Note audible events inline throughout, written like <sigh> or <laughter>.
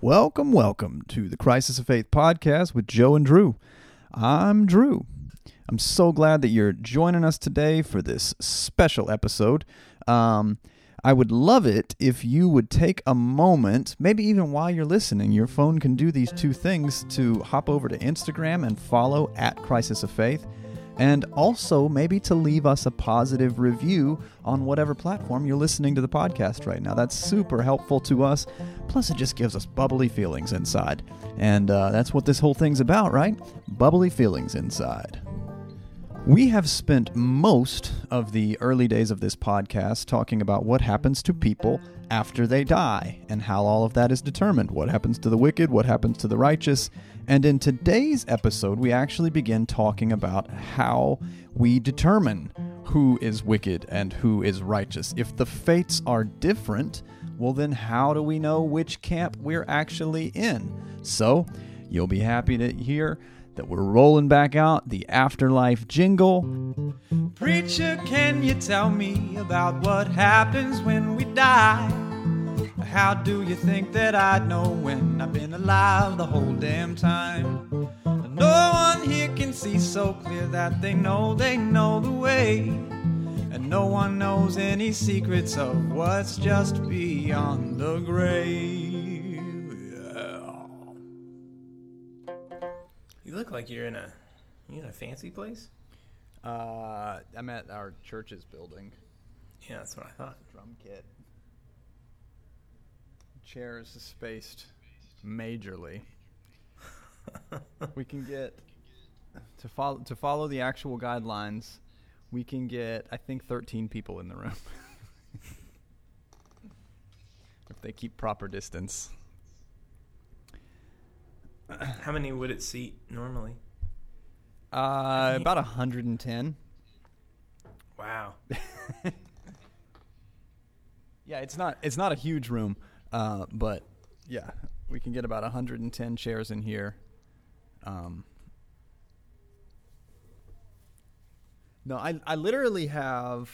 Welcome, welcome to the Crisis of Faith podcast with Joe and Drew. I'm Drew. I'm so glad that you're joining us today for this special episode. Um, I would love it if you would take a moment, maybe even while you're listening, your phone can do these two things to hop over to Instagram and follow at Crisis of Faith and also maybe to leave us a positive review on whatever platform you're listening to the podcast right now. That's super helpful to us. Plus, it just gives us bubbly feelings inside. And uh, that's what this whole thing's about, right? Bubbly feelings inside. We have spent most of the early days of this podcast talking about what happens to people after they die and how all of that is determined. What happens to the wicked, what happens to the righteous. And in today's episode, we actually begin talking about how we determine who is wicked and who is righteous. If the fates are different, well, then how do we know which camp we're actually in? So, you'll be happy to hear that we're rolling back out the afterlife jingle. Preacher, can you tell me about what happens when we die? How do you think that I'd know when I've been alive the whole damn time? No one here can see so clear that they know they know the way. And no one knows any secrets of what's just beyond the grave. Yeah. You look like you're in a you in a fancy place. Uh, I'm at our church's building. Yeah, that's what I thought. Drum kit. Chairs spaced majorly. we can get to follow to follow the actual guidelines. We can get I think 13 people in the room. <laughs> if they keep proper distance. How many would it seat normally? Uh, about 110. Wow. <laughs> Yeah, it's not it's not a huge room, uh, but yeah, we can get about 110 chairs in here. Um, no, I I literally have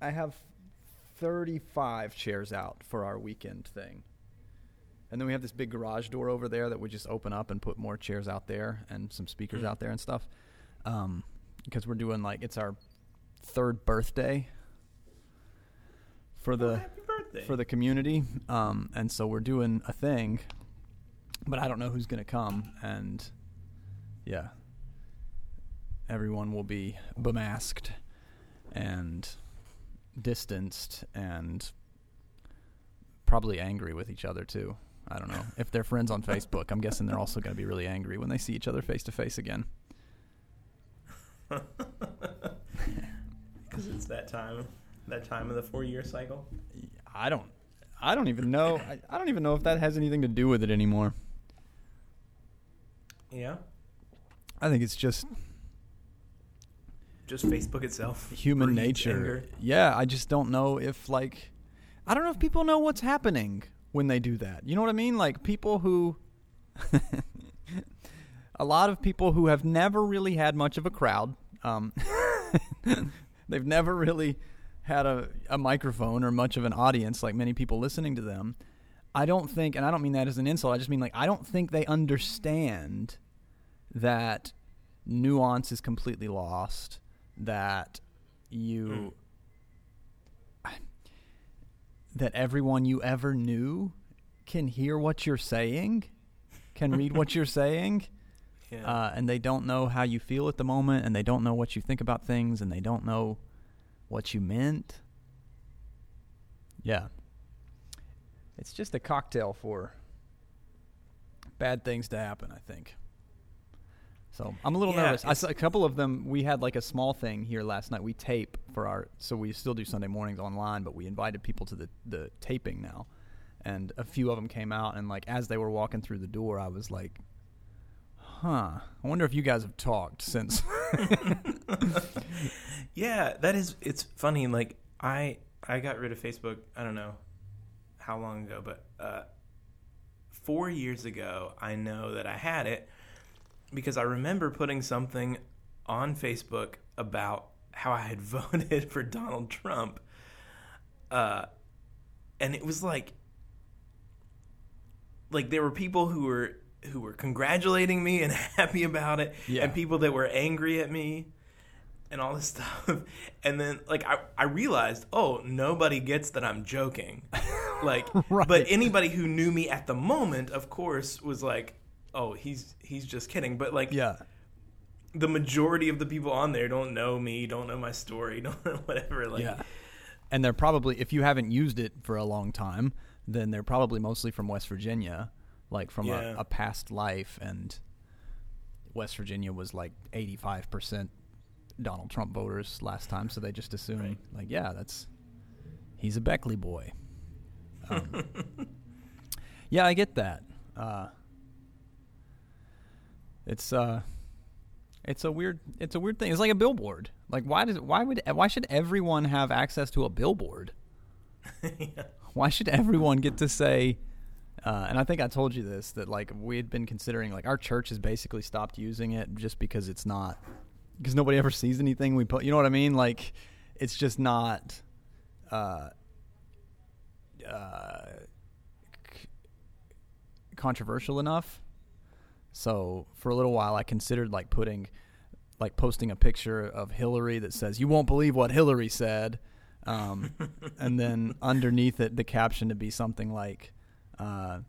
I have 35 chairs out for our weekend thing. And then we have this big garage door over there that we just open up and put more chairs out there and some speakers Mm. out there and stuff. Um, because we're doing like it's our third birthday for the Oh, happy birthday. for the community, um, and so we're doing a thing, but I don't know who's gonna come, and yeah, everyone will be bemasked and distanced and probably angry with each other too. I don't know <laughs> if they're friends on Facebook. I'm guessing they're also going to be really angry when they see each other face to face again. <laughs> Because it's that time, that time of the four-year cycle. I don't. I don't even know. I, I don't even know if that has anything to do with it anymore. Yeah. I think it's just Just Facebook itself. human breeds nature. anger. Yeah, I just don't know if like I don't know if people know what's happening when they do that. You know what I mean? Like people who <laughs> a lot of people who have never really had much of a crowd. Um, <laughs> they've never really had a, a microphone or much of an audience like many people listening to them. I don't think, and I don't mean that as an insult, I just mean like, I don't think they understand that nuance is completely lost, that you. That everyone you ever knew can hear what you're saying, can read what you're <laughs> saying, Yeah. uh, and they don't know how you feel at the moment, and they don't know what you think about things, and they don't know what you meant. Yeah. It's just a cocktail for bad things to happen, I think. So I'm a little Yeah, nervous. I saw a couple of them. We had like a small thing here last night. We tape for our, so we still do Sunday mornings online, but we invited people to the the taping now, and a few of them came out, and like as they were walking through the door, I was like, "Huh, I wonder if you guys have talked since." <laughs> yeah, that is. It's funny. Like I, I got rid of Facebook. I don't know how long ago, but uh, four years ago, I know that I had it because I remember putting something on Facebook about how I had <laughs> voted for Donald Trump. Uh, and it was like like there were people who were who were congratulating me and <laughs> happy about it, Yeah. and people that were angry at me and all this <laughs> stuff. And then like I, I realized, oh, nobody gets that I'm joking. <laughs> Like Right. but anybody who knew me at the moment, of course, was like, oh, he's he's just kidding. But like Yeah. the majority of the people on there don't know me, don't know my story, don't know whatever. Like yeah. And they're probably, if you haven't used it for a long time, then they're probably mostly from West Virginia, like from Yeah. a, a past life. And West Virginia was like 85% Donald Trump voters last time. So they just assume, Right. like, yeah, that's, he's a Beckley boy. Um, <laughs> yeah, I get that. Uh, it's, uh, it's a weird it's a weird thing. It's like a billboard. Like why does why would why should everyone have access to a billboard? <laughs> yeah. Why should everyone get to say uh, and I think I told you this that like we had been considering like our church has basically stopped using it just because it's not because nobody ever sees anything we put. You know what I mean? Like it's just not uh, uh, controversial enough. So for a little while, I considered like putting, like posting a picture of Hillary that says "You won't believe what Hillary said," um, and then <laughs> underneath it, the caption to be something like, uh,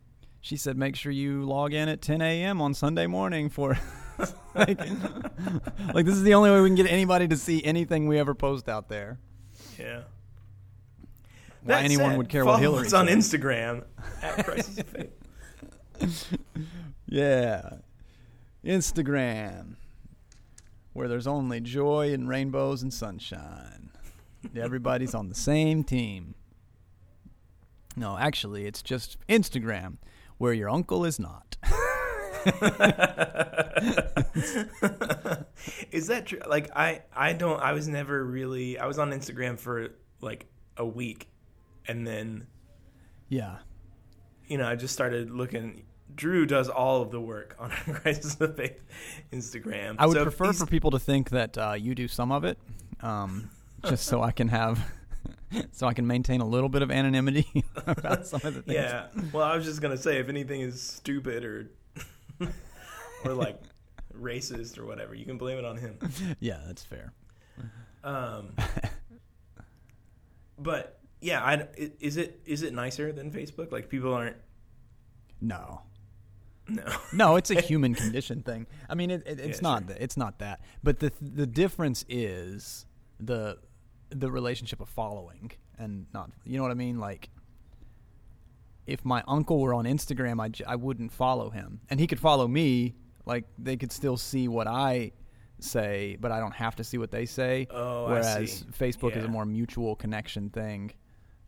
"She said make sure you log in at 10 a.m. on Sunday morning for." <laughs> like, <laughs> like this is the only way we can get anybody to see anything we ever post out there. Yeah. Why That anyone said, would care what Hillary us on said. Instagram at <laughs> Crisis of Faith. Yeah. Instagram, where there's only joy and rainbows and sunshine. Everybody's on the same team. No, actually, it's just Instagram, where your uncle is not. <laughs> Is that true? Like I, I don't. I was never really. I was on Instagram for like a week, and then yeah. you know I just started looking. Drew does all of the work on <laughs> Crisis of Faith Instagram. I would So prefer for people to think that uh, you do some of it, um, just so I can have, <laughs> so I can maintain a little bit of anonymity <laughs> about some of the things. Yeah. Well, I was just gonna say if anything is stupid or <laughs> or like racist or whatever, you can blame it on him. Yeah, that's fair. Um, but yeah, I, is it is it nicer than Facebook? Like people aren't. No. No. No, it's a human condition thing. I mean, it, it, it's Yeah, not sure. that. It's not that. But the the difference is the the relationship of following and not. You know what I mean? Like, if my uncle were on Instagram, I, j- I wouldn't follow him, and he could follow me. Like, they could still see what I say, but I don't have to see what they say. Oh, I Whereas. Facebook is a more mutual connection thing.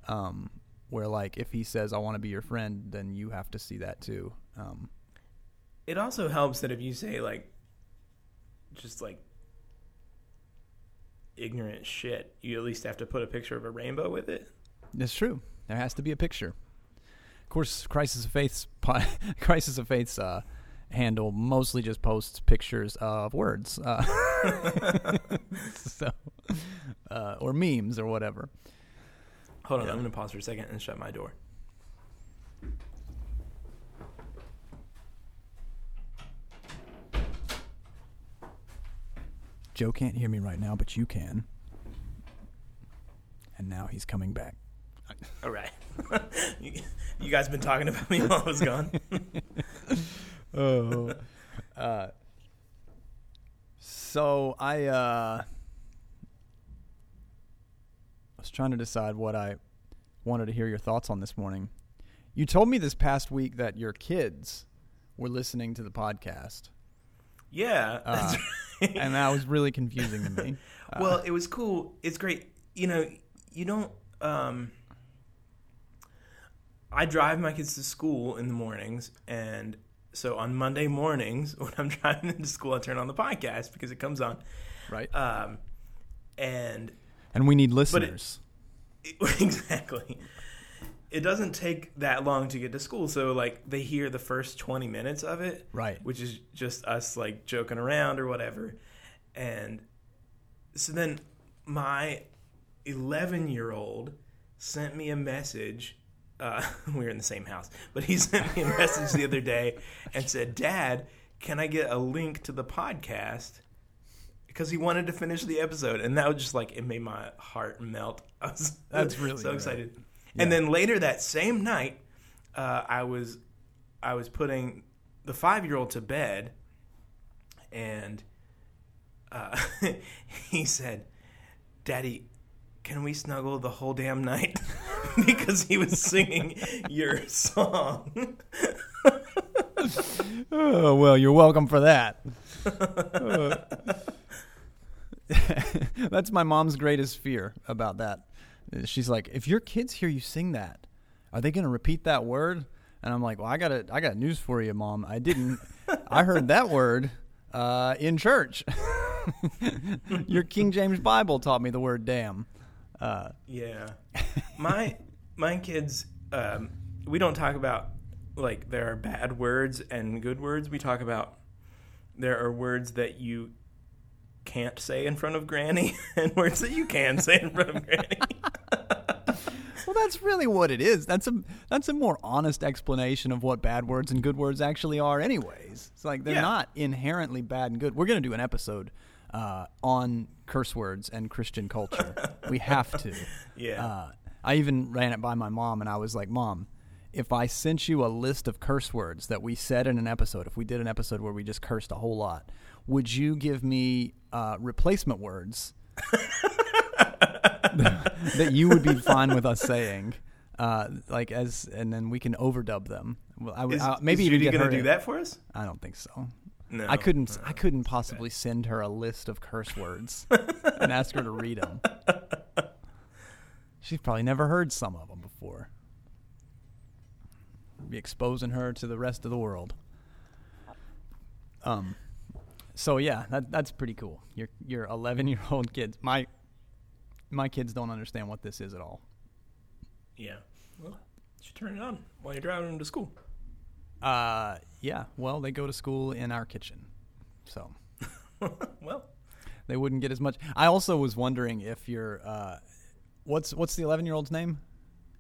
Um, where like if he says I want to be your friend, then you have to see that too. Um, It also helps that if you say like, just like ignorant shit, you at least have to put a picture of a rainbow with it. That's true. There has to be a picture. Of course, Crisis of Faith's <laughs> Crisis of Faith's uh, handle mostly just posts pictures of words, uh, <laughs> so uh, or memes or whatever. Hold on, Yeah. I'm gonna pause for a second and shut my door. Joe can't hear me right now, but you can. And now he's coming back. <laughs> All right. you, <laughs> you guys been talking about me while I was gone. <laughs> oh. Uh, so I uh, was trying to decide what I wanted to hear your thoughts on this morning. You told me this past week that your kids were listening to the podcast, yeah. Uh, right. And that was really confusing to me. Uh, <laughs> well, it was cool. It's great. You know, you don't. Um, I drive my kids to school in the mornings, and so on Monday mornings <laughs> when I'm driving them to school, I turn on the podcast because it comes on. right, Um, and and we need it- listeners. <laughs> exactly. It doesn't take that long to get to school, so like they hear the first twenty minutes of it, right. which is just us like joking around or whatever. And so then my 11 year old sent me a message uh, we <laughs> were in the same house, but he <laughs> sent me a message the other day and said, "Dad, can I get a link to the podcast?" Because he wanted to finish the episode, and that was just like it made my heart melt. <laughs> I was That's really so excited. And then later that same night, uh, I was I was putting the five year old to bed, and uh, <laughs> he said, "Daddy, can we snuggle the whole damn night?" <laughs> because he was singing your song. <laughs> Oh, well, you're welcome for that. Uh, That's my mom's greatest fear about that. She's like, if your kids hear you sing that, are they going to repeat that word? And I'm like, well, I got a, I got news for you, mom. I didn't. <laughs> I heard that word uh, in church. <laughs> your King James Bible taught me the word damn. Uh, Yeah, <laughs> my my kids. Um, we don't talk about like there are bad words and good words. We talk about there are words that you can't say in front of Granny and words that you can say in front of Granny. Well, that's really what it is. That's a that's a more honest explanation of what bad words and good words actually are. Anyways, it's like they're Yeah. not inherently bad and good. We're gonna do an episode uh, on curse words and Christian culture. we have to. <laughs> Yeah. Uh, I even ran it by my mom, and I was like, "Mom, if I sent you a list of curse words that we said in an episode, if we did an episode where we just cursed a whole lot, would you give me uh, replacement words <laughs> that you would be fine with us saying, uh, like as, and then we can overdub them. Well, I, would- Is, uh, maybe is Judy gonna do that for us? I don't think so. No, I couldn't. no, I couldn't possibly send her a list of curse words <laughs> and ask her to read them. She's probably never heard some of them before. Be exposing her to the rest of the world. Um. So yeah, that that's pretty cool. Your your 11 year old kids. My my kids don't understand what this is at all. Yeah. Well, you should turn it on while you're driving them to school. Uh, yeah. Well, they go to school in our kitchen, so. <laughs> well, they wouldn't get as much. I also was wondering if you're, uh, what's what's the eleven year old's name?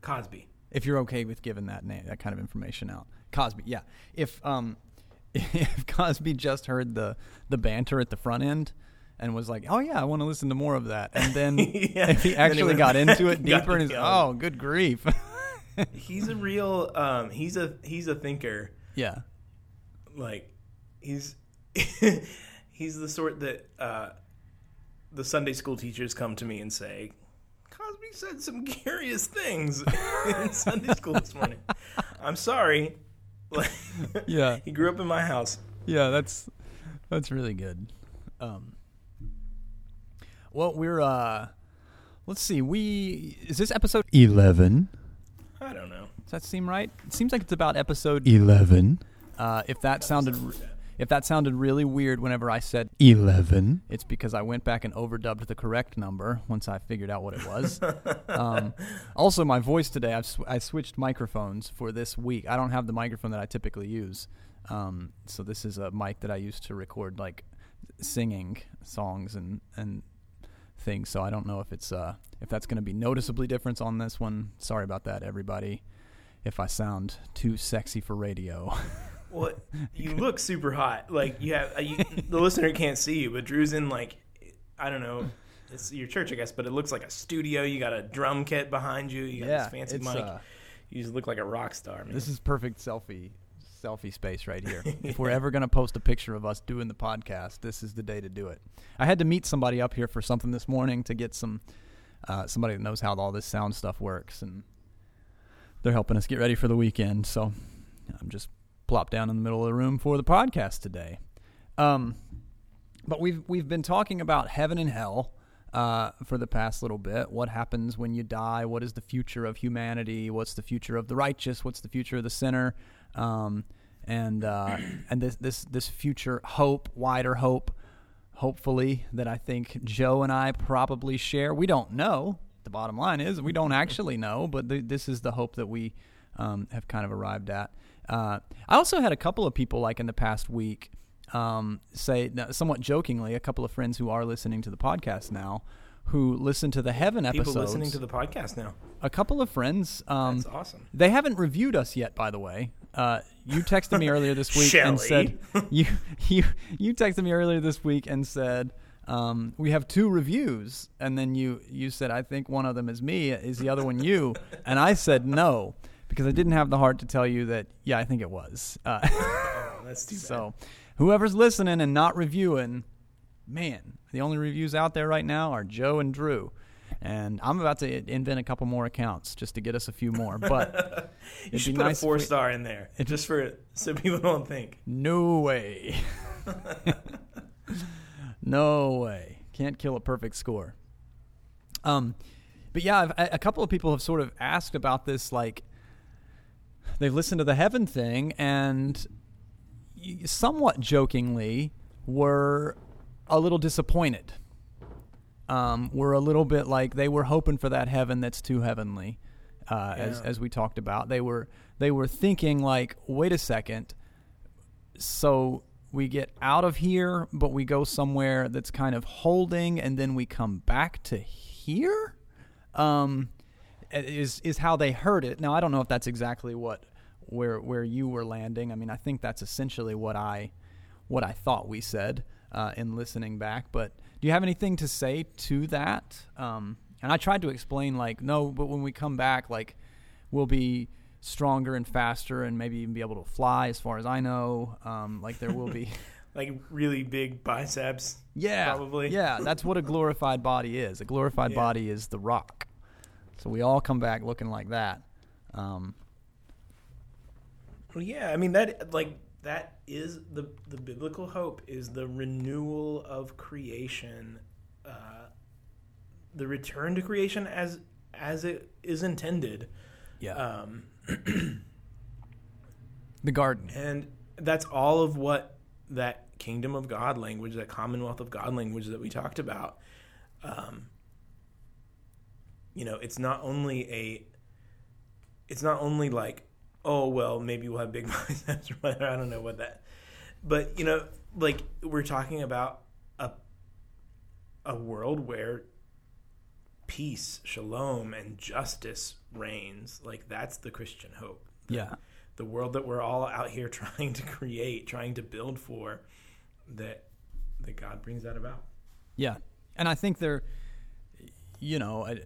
Cosby. If you're okay with giving that name, that kind of information out. Cosby, yeah. If um, <laughs> if Cosby just heard the the banter at the front end and was like, oh yeah, I want to listen to more of that, and <laughs> then Yeah. if he actually got into it <laughs> deeper, and he's oh, good grief, <laughs> He's a real. Um, he's a he's a thinker. yeah, like he's he's the sort that uh, the Sunday school teachers come to me and say, Cosby said some curious things in Sunday school this morning. I'm sorry. Yeah. he grew up in my house. yeah. That's that's really good. Um, well, we're uh, let's see. We is this episode eleven? I don't know. Does that seem right? It seems like it's about episode Eleven. Uh, if that sounded if that sounded really weird whenever I said Eleven. it's because I went back and overdubbed the correct number once I figured out what it was. <laughs> um, also, my voice today, I've sw- I switched microphones for this week. I don't have the microphone that I typically use, um, so this is a mic that I use to record like singing songs and and things. So I don't know if it's uh, if that's going to be noticeably different on this one. Sorry about that, everybody. If I sound too sexy for radio. <laughs> Well, you look super hot. Like you have uh, you, the listener can't see you, but Drew's in like I don't know. It's your church, I guess, but it looks like a studio. You got a drum kit behind you. You got Yeah, this fancy mic. uh, you just look like a rock star, man. This is perfect selfie selfie space right here. <laughs> If we're ever going to post a picture of us doing the podcast, this is the day to do it. I had to meet somebody up here for something this morning to get some uh, somebody that knows how all this sound stuff works, and they're helping us get ready for the weekend. So I'm just plopped down in the middle of the room for the podcast today. Um, but we've we've been talking about heaven and hell uh, for the past little bit. What happens when you die? What is the future of humanity? What's the future of the righteous? What's the future of the sinner? Um, and uh, and this this this future hope, wider hope, hopefully that I think Joe and I probably share. We don't know. The bottom line is we don't actually know, but th- this is the hope that we um, have kind of arrived at. Uh, I also had a couple of people like in the past week um, say, somewhat jokingly, a couple of friends who are listening to the podcast now, who listen to the heaven People episodes. listening to the podcast now. a couple of friends. Um, That's awesome. They haven't reviewed us yet, by the way. Uh, you texted me earlier this week and said you you you texted me earlier this week and said um, we have two reviews, and then you you said I think one of them is me, is the other one you, and I said no because I didn't have the heart to tell you that yeah I think it was. Uh, Oh, that's too <laughs> bad. so whoever's listening and not reviewing, man, the only reviews out there right now are Joe and Drew. And I'm about to invent a couple more accounts just to get us a few more. <laughs> But you should put nice a four we- star in there just for so people don't think. No way. <laughs> no way. Can't kill a perfect score. Um, but yeah, I've, a a couple of people have sort of asked about this. Like, they've listened to the heaven thing, and somewhat jokingly were a little disappointed. Um, were a little bit like they were hoping for that heaven that's too heavenly, uh, as as we talked about. They were they were thinking like, wait a second, so we get out of here, but we go somewhere that's kind of holding, and then we come back to here. Um, is is how they heard it. Now I don't know if that's exactly what where where you were landing. I mean, I think that's essentially what I what I thought we said uh, in listening back. But do you have anything to say to that? Um, and I tried to explain like, no, but when we come back, like, we'll be stronger and faster, and maybe even be able to fly. As far as I know, um, like there will be. <laughs> Like really big biceps. Yeah, Probably. Yeah, that's what a glorified body is. A glorified Yeah. body is the rock. So we all come back looking like that. Um, Well, yeah, I mean that like that is the the biblical hope is the renewal of creation, uh, the return to creation as as it is intended, yeah, um, <clears throat> the garden. and that's all of what that kingdom of God language, that commonwealth of God language that we talked about. Um, you know, it's not only a, it's not only like, oh well, maybe we'll have big biceps or whatever. I don't know what that, but you know, like we're talking about a, a world where peace, shalom, and justice reigns. Like that's the Christian hope Yeah, the world that we're all out here <laughs> trying to create, trying to build for, that that God brings that about. yeah, and I think there, you know, I,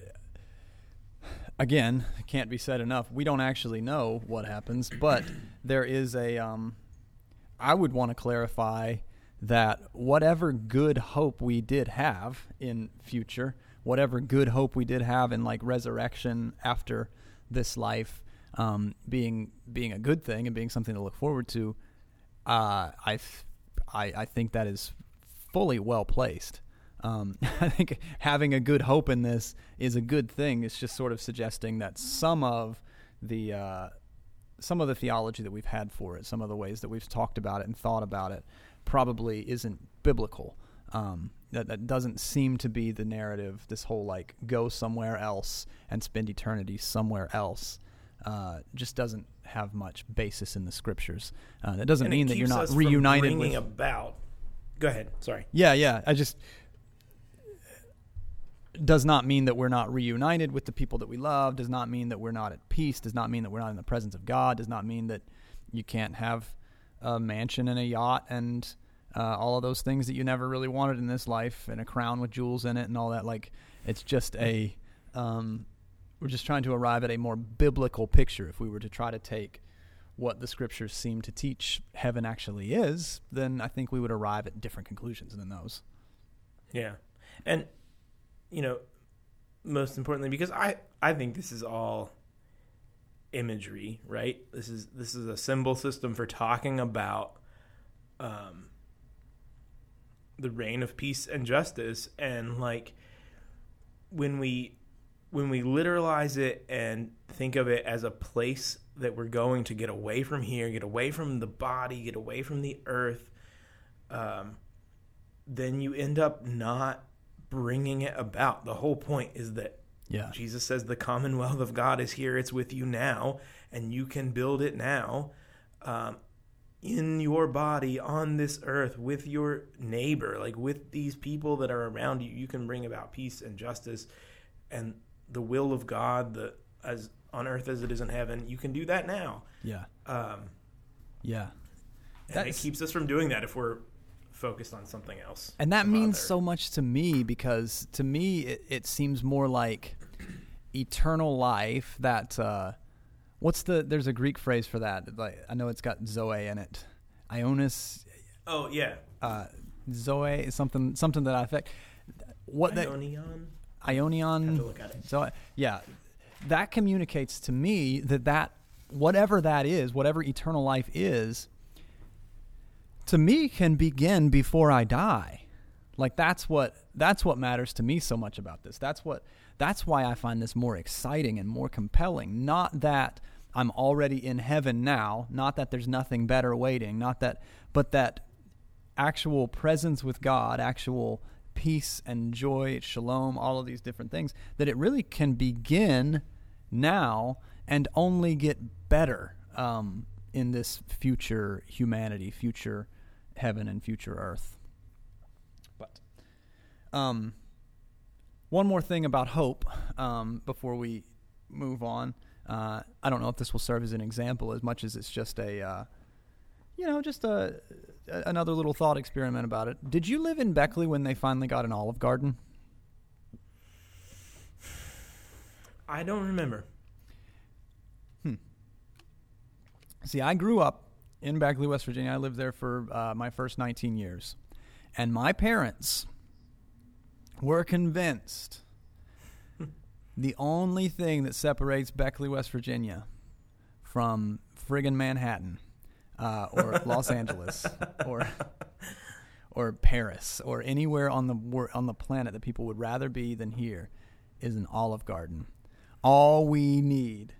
again, it can't be said enough. We don't actually know what happens, but <clears throat> there is a. Um, I would want to clarify that whatever good hope we did have in future, whatever good hope we did have in like resurrection after this life, um, being being a good thing and being something to look forward to, uh, I, I I think that is fully well placed. Um, <laughs> I think having a good hope in this is a good thing. It's just sort of suggesting that some of the uh, some of the theology that we've had for it, some of the ways that we've talked about it and thought about it, probably isn't biblical. Um, that, that doesn't seem to be the narrative. This whole like go somewhere else and spend eternity somewhere else uh, just doesn't have much basis in the scriptures. Uh, that doesn't And mean that you're not reunited with. about. Go ahead. Sorry. Yeah, yeah. I just does not mean that we're not reunited with the people that we love. Does not mean that we're not at peace. Does not mean that we're not in the presence of God. Does not mean that you can't have a mansion and a yacht and uh, all of those things that you never really wanted in this life and a crown with jewels in it and all that. Like it's just a um, we're just trying to arrive at a more biblical picture. If we were to try to take what the scriptures seem to teach heaven actually is, then I think we would arrive at different conclusions than those. Yeah, and you know, most importantly, because I I think this is all imagery, right? This is this is a symbol system for talking about um, the reign of peace and justice, and like when we when we literalize it and think of it as a place that we're going to get away from here, get away from the body, get away from the earth, um, then you end up not bringing it about. The whole point is that Yeah. Jesus says the commonwealth of God is here, it's with you now, and you can build it now. Um, in your body on this earth with your neighbor, like with these people that are around you, you can bring about peace and justice and the will of God, the as on earth as it is in heaven. You can do that now. Yeah. Um, Yeah. and it keeps us from doing that if we're focused on something else. And that means other. so much to me because to me it, it seems more like eternal life that uh what's the there's a Greek phrase for that. Like I know it's got zoe in it. Aionios Oh yeah, uh zoe is something something that I think what that Aionion. Aionion Have to look at it. So yeah, that communicates to me that that whatever that is, whatever eternal life is, to me can begin before I die. Like that's what that's what matters to me so much about this. That's what that's why I find this more exciting and more compelling. Not that I'm already in heaven now, not that there's nothing better waiting, not that but that actual presence with God, actual peace and joy, shalom, all of these different things, that it really can begin now and only get better um, in this future humanity, future heaven, and future earth. But um, one more thing about hope um, before we move on. Uh, I don't know if this will serve as an example as much as it's just a, uh, you know, just a, a another little thought experiment about it. Did you live in Beckley when they finally got an Olive Garden? I don't remember. See, I grew up in Beckley, West Virginia. I lived there for uh, my first 19 years. And my parents were convinced <laughs> the only thing that separates Beckley, West Virginia from friggin' Manhattan uh, or <laughs> Los Angeles or or Paris or anywhere on the wor- on the planet that people would rather be than here is an Olive Garden. All we need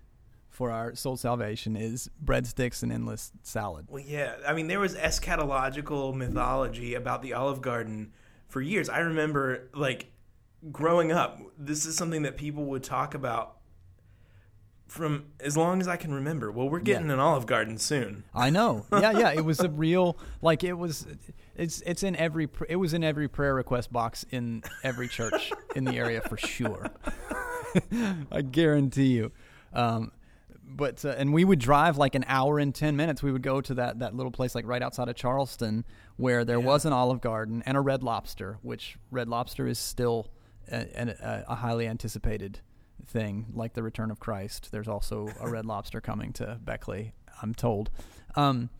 for our soul salvation is breadsticks and endless salad. Well, yeah. I mean, there was eschatological mythology about the Olive Garden for years. I remember, like, growing up, this is something that people would talk about from as long as I can remember. Well, we're getting an Olive Garden soon. I know. <laughs> Yeah, yeah. It was a real like it was. It's it's in every. It was in every prayer request box in every church in the area for sure. <laughs> I guarantee you. Um, but uh, and we would drive like an hour and ten minutes. We would go to that that little place like right outside of Charleston where there Yeah. was an Olive Garden and a Red Lobster, which Red Lobster is still a, a, a highly anticipated thing, like the return of Christ. There's also a Red Lobster coming to Beckley, I'm told. Um,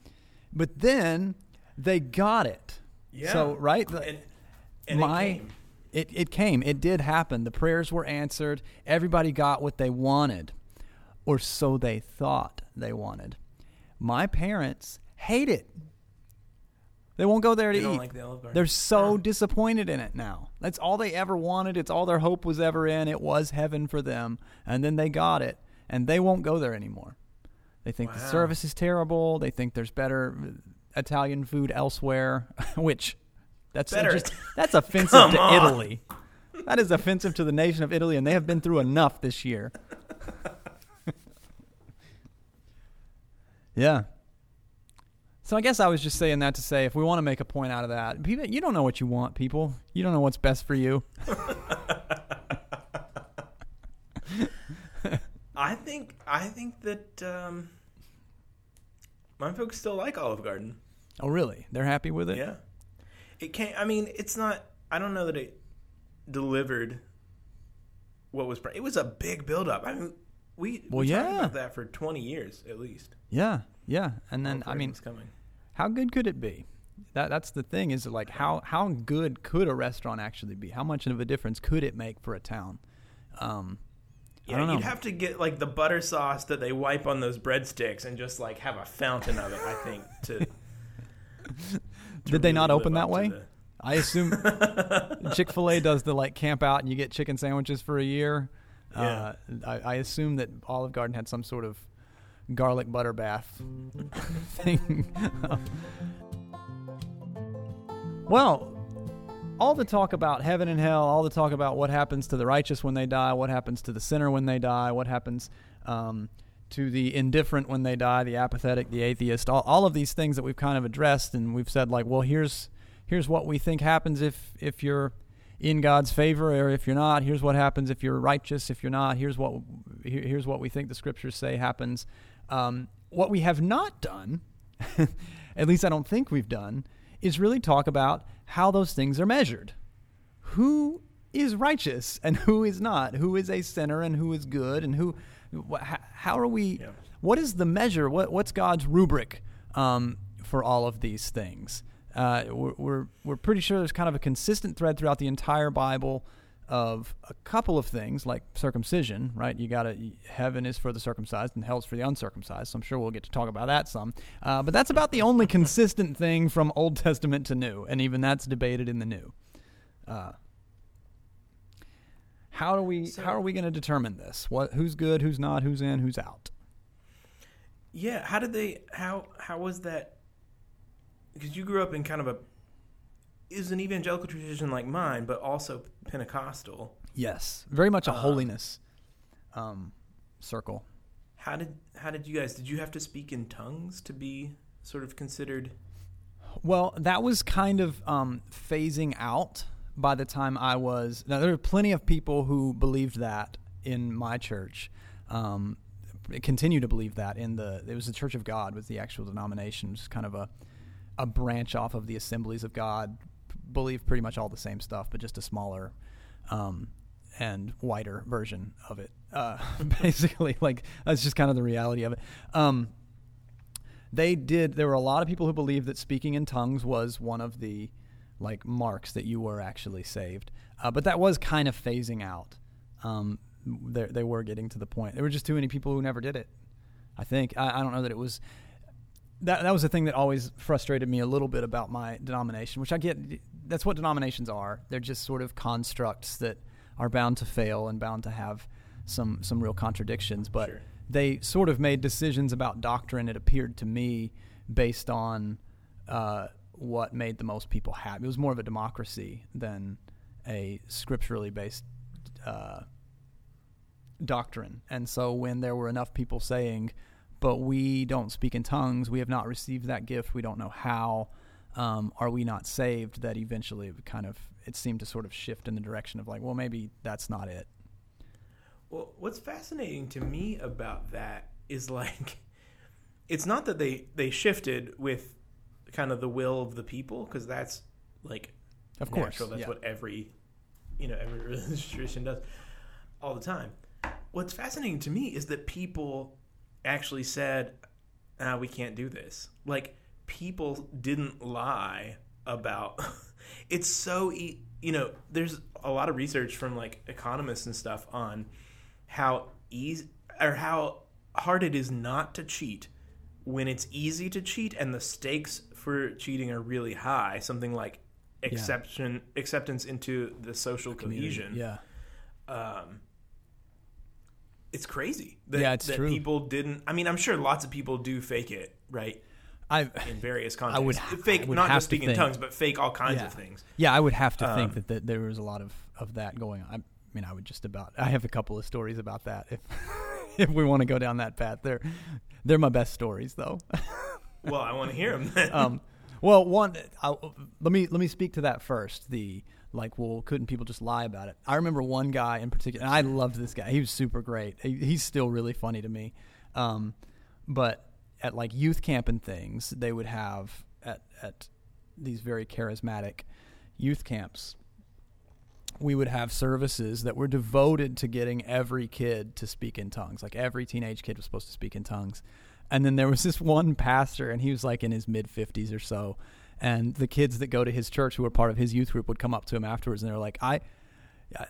but then they got it. Yeah. So right, And, and my it came. it it came. It did happen. The prayers were answered. Everybody got what they wanted, or so they thought they wanted. My parents hate it. They won't go there to They don't eat. like the. They're so Huh. disappointed in it now. That's all they ever wanted. It's all their hope was ever in. It was heaven for them. And then they got it, and they won't go there anymore. They think the service is terrible. They think there's better uh, Italian food elsewhere, <laughs> which that's just that's offensive to on. Italy. That is offensive to the nation of Italy, and they have been through enough this year. Yeah. So I guess I was just saying that to say if we want to make a point out of that, people, you don't know what you want, people. You don't know what's best for you. <laughs> I think I think that um, my folks still like Olive Garden. Oh, really? They're happy with it? Yeah, it can't. I mean, it's not. I don't know that it delivered what was. It was a big buildup. I mean, we Well, we talked yeah. about that for twenty years at least. Yeah, yeah. And then I mean, how good could it be? That that's the thing is like how how good could a restaurant actually be? How much of a difference could it make for a town? Um, I Yeah, don't know. you'd have to get like the butter sauce that they wipe on those breadsticks and just like have a fountain of it. I think to. <laughs> to Did they not open that way? the- I assume <laughs> Chick Fil A does the like camp out and you get chicken sandwiches for a year. Uh, I, I assume that Olive Garden had some sort of garlic butter bath <laughs> thing. well, all the talk about heaven and hell, all the talk about what happens to the righteous when they die, what happens to the sinner when they die, what happens um, to the indifferent when they die, the apathetic, the atheist, all, all of these things that we've kind of addressed, and we've said like, well, here's here's what we think happens if if you're in God's favor or if you're not. Here's what happens if you're righteous. If you're not, here's what here, here's what we think the scriptures say happens. Um, what we have not done, <laughs> at least I don't think we've done, is really talk about how those things are measured. Who is righteous and who is not? Who is a sinner and who is good? And who? How are we? Yeah. What is the measure? What What's God's rubric um, for all of these things? Uh, we're, we're we're pretty sure there's kind of a consistent thread throughout the entire Bible of a couple of things like circumcision, right? You got to heaven is for the circumcised and hell's for the uncircumcised. So I'm sure we'll get to talk about that some. Uh, but that's about the only <laughs> consistent thing from Old Testament to New, and even that's debated in the New. Uh, how do we So- how are we going to determine this? What who's good, who's not, who's in, who's out? Yeah, how did they? How how was that? Because you grew up in kind of a is an evangelical tradition like mine, but also Pentecostal. Yes, very much a Uh, holiness um, circle. How did how did you guys? Did you have to speak in tongues to be sort of considered? Well, that was kind of um, phasing out by the time I was. Now, there were plenty of people who believed that in my church. Um, continue to believe that in the. It was the Church of God was the actual denomination, is kind of a a branch off of the Assemblies of God. Believe pretty much all the same stuff, but just a smaller um, and wider version of it. Uh, <laughs> basically, like that's just kind of the reality of it. Um, they did there were a lot of people who believed that speaking in tongues was one of the like marks that you were actually saved uh, but that was kind of phasing out um, they, were getting to the point there were just too many people who never did it i think i, I don't know that it was that, that was the thing that always frustrated me a little bit about my denomination which i get that's what denominations are they're just sort of constructs that are bound to fail and bound to have some some real contradictions but Sure. they sort of made decisions about doctrine. It appeared to me based on uh, what made the most people happy. It was more of a democracy than a scripturally based uh, doctrine. And so when there were enough people saying, "But we don't speak in tongues. We have not received that gift. We don't know how." Um, are we not saved? That eventually it kind of it seemed to sort of shift in the direction of like, well, maybe that's not it. Well, what's fascinating to me about that is like, <laughs> it's not that they they shifted with kind of the will of the people because that's like Of course, natural. That's yeah. what every you know every <laughs> religious tradition does all the time. What's fascinating to me is that people actually said, ah, "We can't do this." Like people didn't lie about. <laughs> it's so e- you know. There's a lot of research from like economists and stuff on how easy or how hard it is not to cheat when it's easy to cheat and the stakes for cheating are really high. Something like exception acceptance into the social cohesion. Yeah. Um, it's crazy. That, Yeah, it's that true. people didn't. I mean, I'm sure lots of people do fake it, right? I In various contexts. <laughs> I would- fake I would not just speaking think. tongues, but fake all kinds Yeah. of things. Yeah, I would have to Um, think that, that there was a lot of, of that going on. I mean, I would just about. I have a couple of stories about that. If <laughs> if we want to go down that path, they're they're my best stories though. <laughs> Well, I want to hear them. um, well, one, I, let me let me speak to that first. The like, well, couldn't people just lie about it? I remember one guy in particular, and I loved this guy. He was super great. He, he's still really funny to me. Um, but at like youth camp and things, they would have at at these very charismatic youth camps. We would have services that were devoted to getting every kid to speak in tongues. Like every teenage kid was supposed to speak in tongues. And then there was this one pastor, and he was like in his mid 50s or so. And the kids that go to his church, who were part of his youth group, would come up to him afterwards, and they're like, "I,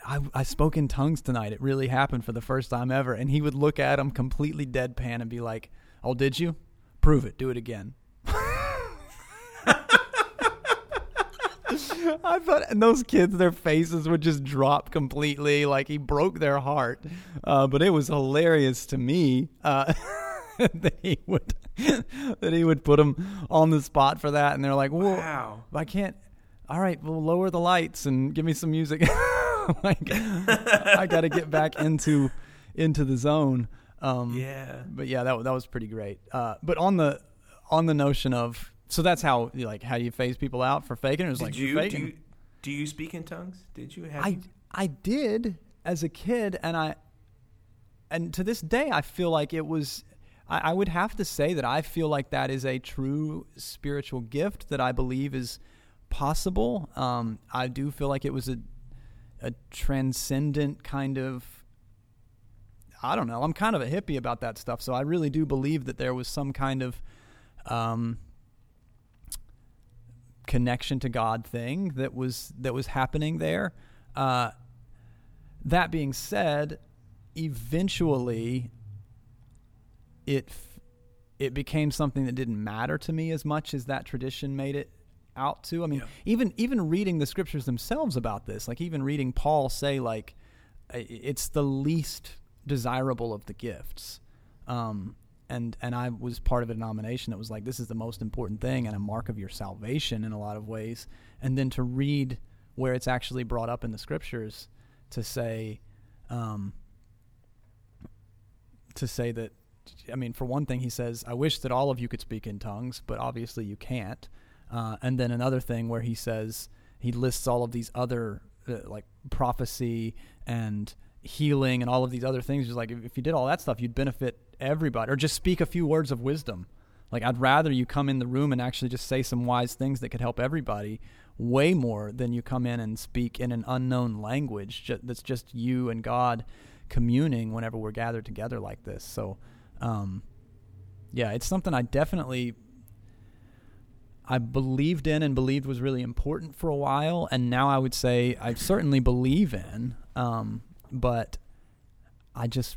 I, I spoke in tongues tonight. It really happened for the first time ever." And he would look at him completely deadpan and be like, "Oh, did you? Prove it. Do it again." <laughs> I thought, and those kids, their faces would just drop completely, like he broke their heart. Uh, but it was hilarious to me uh, <laughs> that he would <laughs> that he would put them on the spot for that, and they're like, "Well, wow. I can't." All right, well, lower the lights and give me some music. like, I got to get back into into the zone. Um, Yeah. But yeah, that that was pretty great. Uh, but on the on the notion of so that's how you like how you phase people out for faking. It was Did like you, you're do you do you speak in tongues? Did you have I I did as a kid, and I and to this day I feel like it was. I, I would have to say that I feel like that is a true spiritual gift that I believe is possible. Um, I do feel like it was a a transcendent kind of. I don't know. I'm kind of a hippie about that stuff, so I really do believe that there was some kind of um, connection to God thing that was that was happening there. Uh, that being said, eventually it it became something that didn't matter to me as much as that tradition made it out to. I mean, Yeah. even even reading the scriptures themselves about this, like even reading Paul say like it's the least desirable of the gifts. Um, and and I was part of a denomination that was like this is the most important thing and a mark of your salvation in a lot of ways. And then to read where it's actually brought up in the scriptures to say, um, to say that, I mean, for one thing, he says, "I wish that all of you could speak in tongues, but obviously you can't." Uh, and then another thing where he says he lists all of these other uh, like prophecy and healing and all of these other things. Just like if, you did all that stuff, you'd benefit everybody, or just speak a few words of wisdom. Like I'd rather you come in the room and actually just say some wise things that could help everybody, way more than you come in and speak in an unknown language that's just you and God communing whenever we're gathered together like this. So, um, yeah, it's something I definitely I believed in and believed was really important for a while, and now I would say I certainly believe in, um, but I just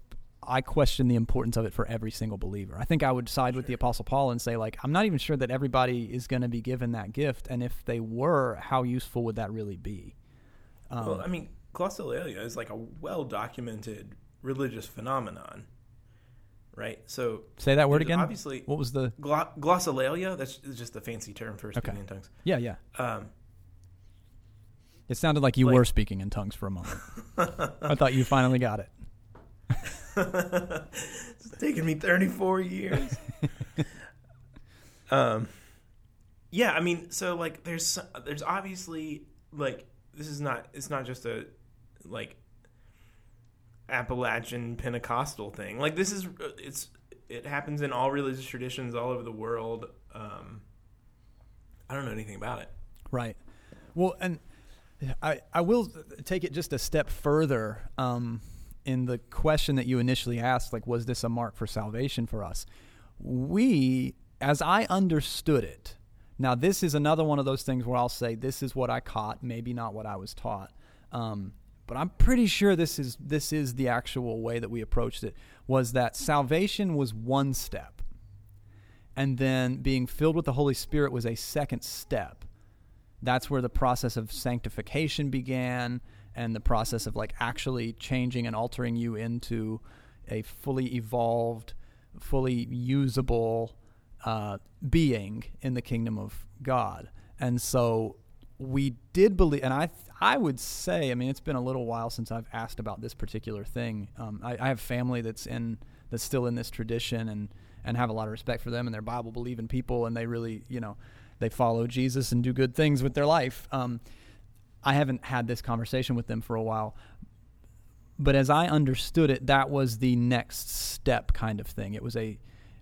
I question the importance of it for every single believer. I think I would side with the Apostle Paul and say like I'm not even sure that everybody is going to be given that gift, and if they were, how useful would that really be? Um, well, I mean, glossolalia is like a well documented religious phenomenon, right? So say that word again. Obviously, What was the? glo- glossolalia. That's just the fancy term for speaking Okay. in tongues. Yeah, yeah. Um, It sounded like you Like- were speaking in tongues for a moment. <laughs> I thought you finally got it. <laughs> it's taken me 34 years. <laughs> um, yeah, I mean, so like, there's there's obviously like this is not it's not just a like Appalachian Pentecostal thing. Like this is it's it happens in all religious traditions all over the world. Um, I don't know anything about it. Right. Well, and I I will take it just a step further um, in the question that you initially asked, like, was this a mark for salvation for us? We, as I understood it, now this is another one of those things where I'll say this is what I caught, maybe not what I was taught. Um, but I'm pretty sure this is this is the actual way that we approached it. Was that salvation was one step, and then being filled with the Holy Spirit was a second step that's where the process of sanctification began and the process of like actually changing and altering you into a fully evolved fully usable uh, being in the kingdom of god. And so we did believe and i i would say i mean it's been a little while since i've asked about this particular thing. Um, I, I have family that's in that's still in this tradition and and have a lot of respect for them and they're bible believing people and they really you know they follow Jesus and do good things with their life. Um, I haven't had this conversation with them for a while, but as I understood it, that was the next step kind of thing. It was a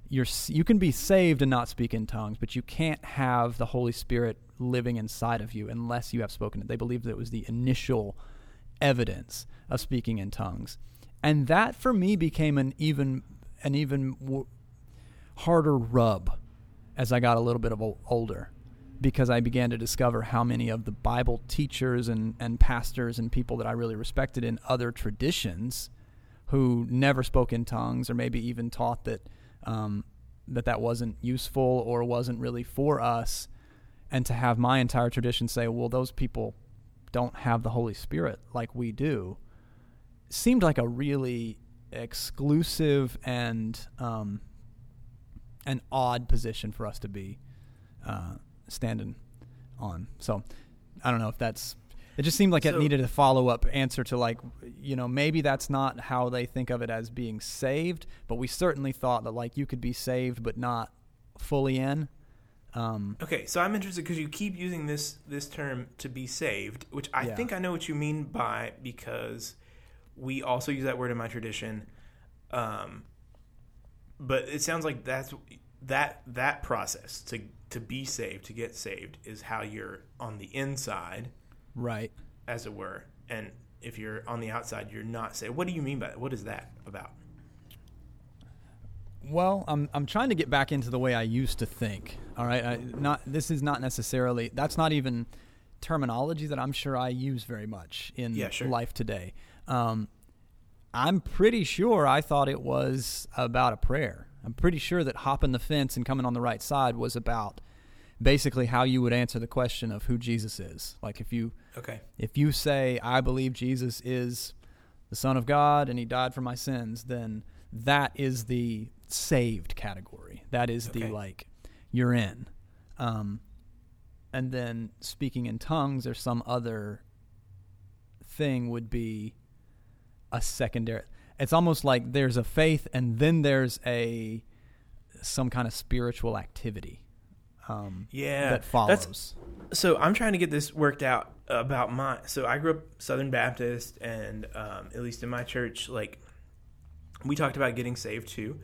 you're you can be saved and not speak in tongues, but you can't have the Holy Spirit living inside of you unless you have spoken it. They believed that it was the initial evidence of speaking in tongues, and that for me became an even an even harder rub as I got a little bit of older because I began to discover how many of the Bible teachers and, and pastors and people that I really respected in other traditions who never spoke in tongues or maybe even taught that um, that that wasn't useful or wasn't really for us. And to have my entire tradition say well those people don't have the Holy Spirit like we do seemed like a really exclusive and um, an odd position for us to be uh, standing on. So I don't know if that's It just seemed like it needed a follow up answer to like, you know, maybe that's not how they think of it as being saved, but we certainly thought that like you could be saved but not fully in. Um, Okay, so I'm interested because you keep using this this term to be saved, which I Yeah. think I know what you mean by because we also use that word in my tradition. Um, but it sounds like that's that that process to to be saved, to get saved, is how you're on the inside, right. as it were, and if you're on the outside, you're not saved. What do you mean by that? What is that about? Well, I'm I'm trying to get back into the way I used to think. All right, I, not this is not necessarily that's not even terminology that I'm sure I use very much in Yeah, sure. life today. Um, I'm pretty sure I thought it was about a prayer. I'm pretty sure that hopping the fence and coming on the right side was about basically how you would answer the question of who Jesus is. Like if you Okay, if you say I believe Jesus is the Son of God and He died for my sins, then that is the saved category. That is the like you're in. Um, and then speaking in tongues or some other thing would be a secondary. It's almost like there's a faith and then there's a some kind of spiritual activity um, yeah, that That's- follows. so I'm trying to get this worked out about my. So I grew up Southern Baptist, and um, at least in my church, like we talked about getting saved too,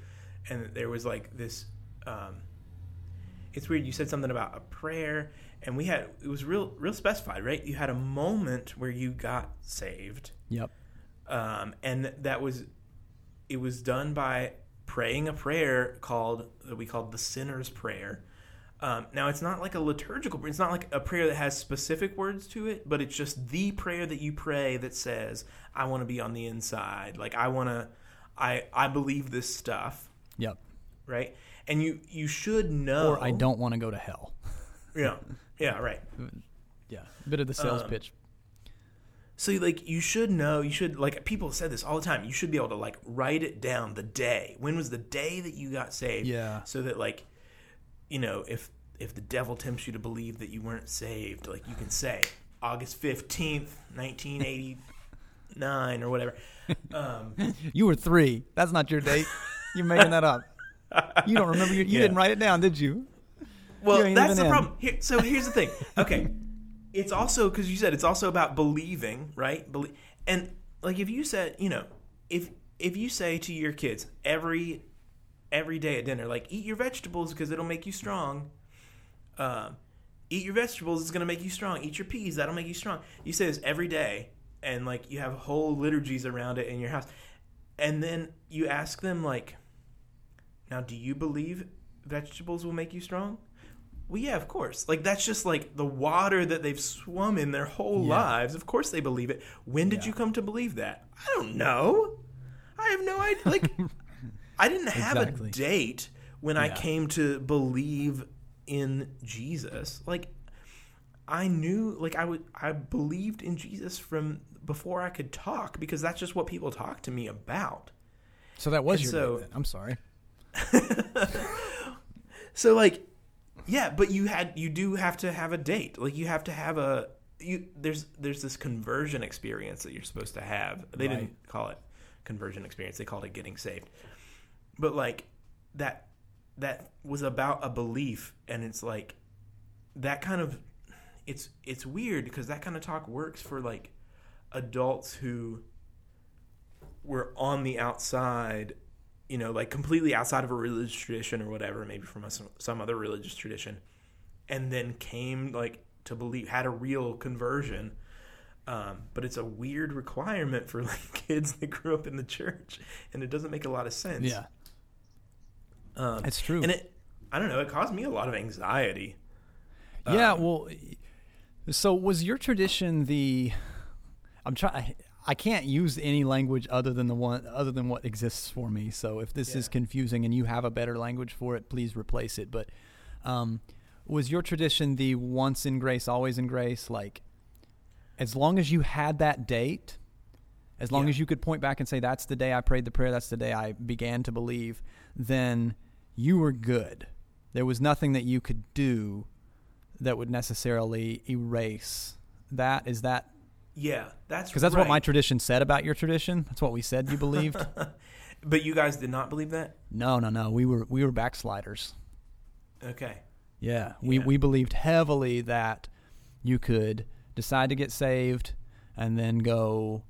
and there was like this. Um, it's weird. You said something about a prayer, and we had it was real, real specified, right? You had a moment where you got saved, Yep. Um, and that was it was done by praying a prayer called that we called the sinner's prayer. Um, now it's not like a liturgical prayer. It's not like a prayer that has specific words to it, but it's just the prayer that you pray that says, "I want to be on the inside. Like I want to, I I believe this stuff." Yep. Right? And you you should know. Or I don't want to go to hell. Yeah. Yeah. Right. <laughs> Yeah, A bit of the sales Um, pitch. So like you should know, you should like people said this all the time. You should be able to like write it down the day. When was the day that you got saved? Yeah. So that like you know, if if the devil tempts you to believe that you weren't saved, like you can say August 15th, 1989 or whatever. <laughs> Um You were three. That's not your date. You're making that up. You don't remember. Your, you <laughs> Yeah. didn't write it down, did you? Well, You that's the in. problem. Here, so here's the thing. Okay, it's also because you said it's also about believing, right? And like if you said, you know, if if you say to your kids every every day at dinner, like eat your vegetables because it'll make you strong. Um, eat your vegetables; it's gonna make you strong. Eat your peas; that'll make you strong. You say this every day, and like you have whole liturgies around it in your house, and then you ask them like, "Now, do you believe vegetables will make you strong?" Well, yeah, of course. Like that's just like the water that they've swum in their whole Yeah. lives. Of course they believe it. When did Yeah. you come to believe that? I don't know. I have no idea. Like <laughs> I didn't have Exactly. a date when I came to believe in Jesus. Like I knew like I would I believed in Jesus from before I could talk because that's just what people talk to me about. So that was And your so- date. I'm sorry. <laughs> So like, yeah, but you had you do have to have a date. Like you have to have a you. There's there's this conversion experience that you're supposed to have. They Right. didn't call it conversion experience. They called it getting saved. But like that that was about a belief, and it's like that kind of it's it's weird because that kind of talk works for like adults who were on the outside you know, like completely outside of a religious tradition or whatever, maybe from a, some other religious tradition, and then came like to believe, had a real conversion. Um, but it's a weird requirement for <laughs> like kids that grew up in the church, and it doesn't make a lot of sense. Yeah, um, it's true. and it, I don't know, it caused me a lot of anxiety. yeah. um, Well, so was your tradition the? I'm trying. I can't use any language other than the one other than what exists for me. So if this is confusing and you have a better language for it, please replace it. But um, was your tradition the once in grace, always in grace? Like, as long as you had that date, as long Yeah. as you could point back and say, "That's the day I prayed the prayer. That's the day I began to believe," then you were good. There was nothing that you could do that would necessarily erase that. Is that Yeah, that's Because that's what my tradition said about your tradition. That's what we said you believed. <laughs> But you guys did not believe that? no, no, no. We were we were backsliders. Okay. Yeah, we Yeah. we believed heavily that you could decide to get saved and then go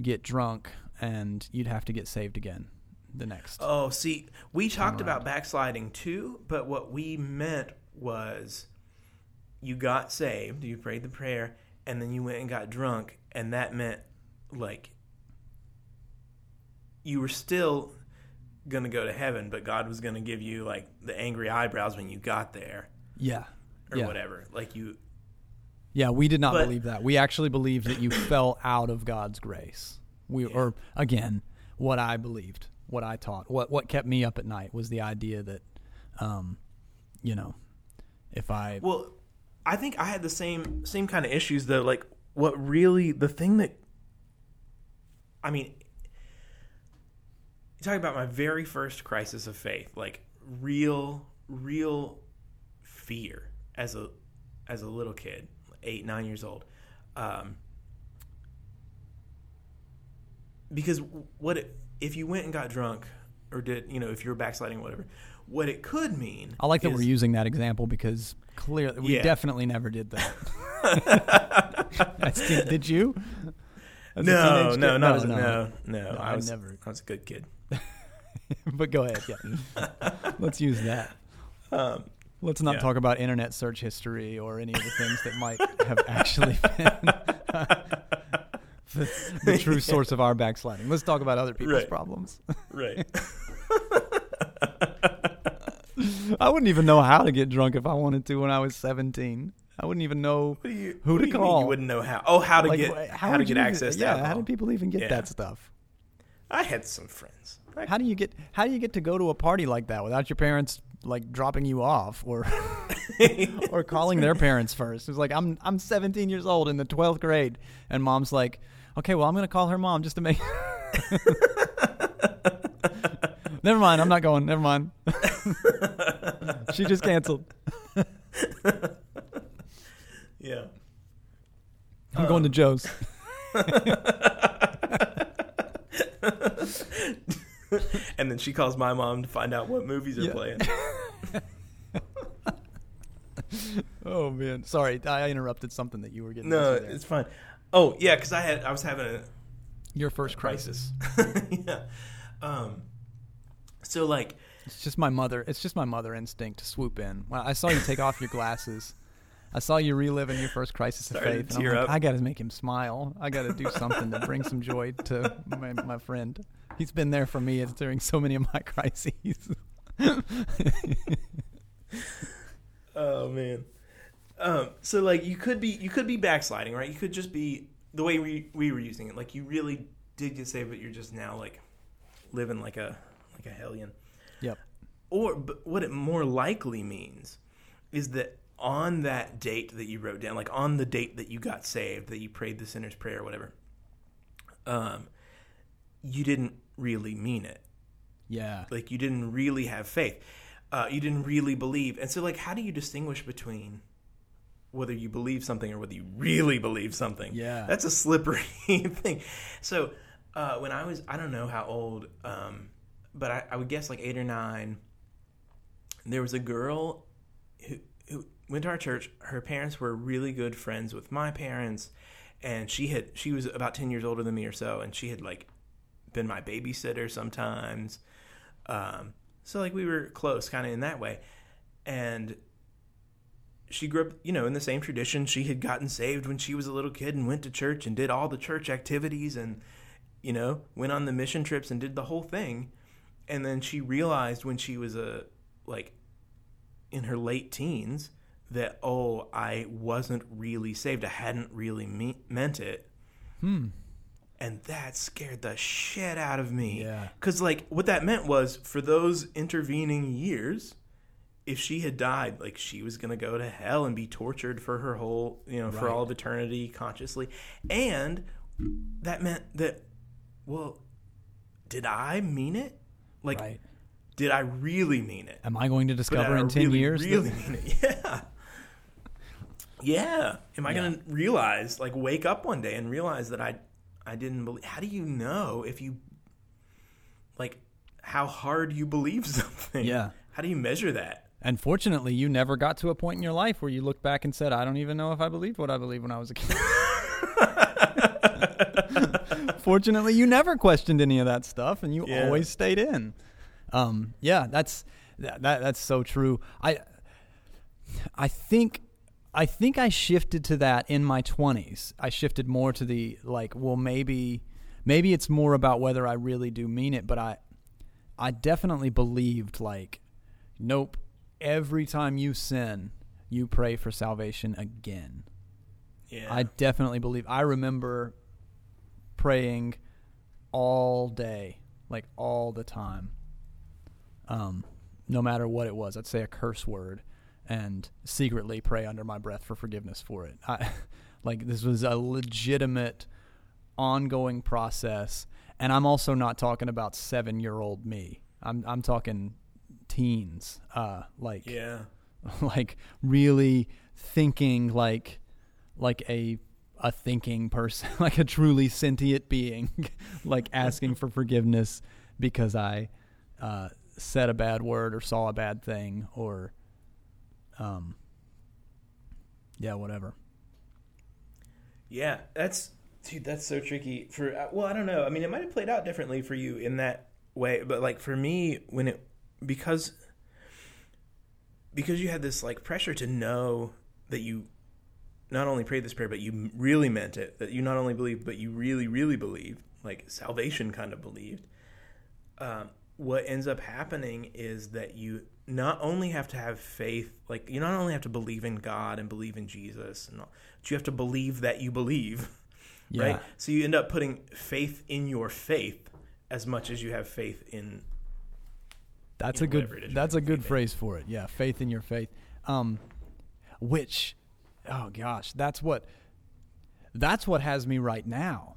get drunk, and you'd have to get saved again the next. Oh, see, we talked about backsliding too, but what we meant was you got saved, you prayed the prayer, and then you went and got drunk, and that meant like you were still going to go to heaven, but God was going to give you like the angry eyebrows when you got there Yeah, or yeah, whatever. Like you yeah. We did not But- believe that. We actually believed that you <coughs> fell out of God's grace. We Yeah. or again, what I believed, what I taught, what what kept me up at night was the idea that, um, you know, if I Well, I think I had the same same kind of issues though. Like what really the thing that I mean, you talk about my very first crisis of faith, like real, real fear as a as a little kid, eight nine years old. Um, because what it, if you went and got drunk or did you know if you were backsliding or whatever, what it could mean. I like that is- we're using that example because clearly we Yeah. definitely never did that. <laughs> Did you? As no, no, not as a, no, no, No, I I was never- I was a good kid. <laughs> but go ahead. Yeah, <laughs> let's use that. Um, Let's not Yeah. talk about internet search history or any of the things that might have actually been the, the true source of our backsliding. Let's talk about other people's Right. problems. right. I wouldn't even know how to get drunk if I wanted to when I was 17. I wouldn't even know you, Who to you call? You wouldn't know how. Oh, how to like, get wh- how, to get access even, to Yeah, alcohol. how did people even get Yeah. that stuff? I had some friends. I- How do you get how do you get to go to a party like that without your parents like dropping you off or <laughs> or calling their parents first? It's like I'm I'm 17 years old in the 12th grade and mom's like, "Okay, well, I'm going to call her mom just to make <laughs> <laughs> Never mind, I'm not going. Never mind. <laughs> she just canceled. <laughs> yeah. I'm going to Joe's. <laughs> and then she calls my mom to find out what movies are Yeah. playing. Oh man, sorry, I interrupted something that you were getting. No, it's fine. Oh yeah, because I had I was having a your first crisis. yeah. Um. So like, It's just my mother. It's just my mother instinct to swoop in. Well, I saw you take off your glasses. I saw you reliving your first crisis of faith. I'm like. I got to make him smile. I got to do something to bring some joy to my, my friend. He's been there for me during so many of my <laughs> crises. oh man. Um. So like, you could be you could be backsliding, right? You could just be the way we we were using it. Like you really did get saved, but you're just now like living like a like a hellion. yep. Or but what it more likely means is that on that date that you wrote down, like on the date that you got saved, that you prayed the sinner's prayer or whatever, um, you didn't really mean it. Yeah. Like you didn't really have faith. Uh, you didn't really believe. And so, like, how do you distinguish between whether you believe something or whether you really believe something? Yeah. that's a slippery <laughs> thing. So, uh, when I was, I don't know how old, um, but I, I would guess like eight or nine. There was a girl who who went to our church. Her parents were really good friends with my parents, and she had she was about ten years older than me or so, and she had like been my babysitter sometimes. Um, so like we were close, kind of in that way, and she grew up, you know, in the same tradition. She had gotten saved when she was a little kid and went to church and did all the church activities and, you know, went on the mission trips and did the whole thing. And then she realized when she was a like in her late teens that oh, I wasn't really saved. I hadn't really me- meant it. Hmm. And that scared the shit out of me. Yeah. Because, like, what that meant was for those intervening years, if she had died, like, she was going to go to hell and be tortured for her whole, you know, for all of eternity consciously. And that meant that, well, did I mean it? Like, right. did I really mean it? Am I going to discover in 10 really, years? that- Really mean it? <laughs> Yeah. Yeah. Am I Yeah. going to realize, like, wake up one day and realize that I, I didn't believe? How do you know if you, like, how hard you believe <laughs> something? Yeah. How do you measure that? And fortunately, you never got to a point in your life where you looked back and said, I don't even know if I believed what I believed when I was a kid. <laughs> fortunately, you never questioned any of that stuff and you Yeah. always stayed in. Um, yeah, that's that, that that's so true. I I think I think I shifted to that in my 20s. I shifted more to the like, well, maybe maybe it's more about whether I really do mean it, but I I definitely believed like, nope. Every time you sin, you pray for salvation again. Yeah. I definitely believe. I remember praying all day, like all the time. Um, no matter what it was, I'd say a curse word and secretly pray under my breath for forgiveness for it. I, <laughs> like this was a legitimate, ongoing process, and I'm also not talking about seven year old me. I'm I'm talking teens. Uh, like yeah. <laughs> like really thinking like like a a thinking person <laughs> like a truly sentient being <laughs> like asking for forgiveness because i uh, said a bad word or saw a bad thing or um yeah whatever Yeah, that's dude. That's so tricky. For uh, well, I don't know. I mean, it might have played out differently for you in that way, but like for me, when it because because you had this like pressure to know that you not only prayed this prayer, but you really meant it. That you not only believed, but you really, really believed, like salvation kind of believed. Um, what ends up happening is that you not only have to have faith, like you not only have to believe in God and believe in Jesus, and all, but you have to believe that you believe, <laughs> Yeah. right? So you end up putting faith in your faith as much as you have faith in. That's a good. it is That's a good phrase for it. Yeah, faith in your faith. Um, which, oh gosh, that's what. That's what has me right now.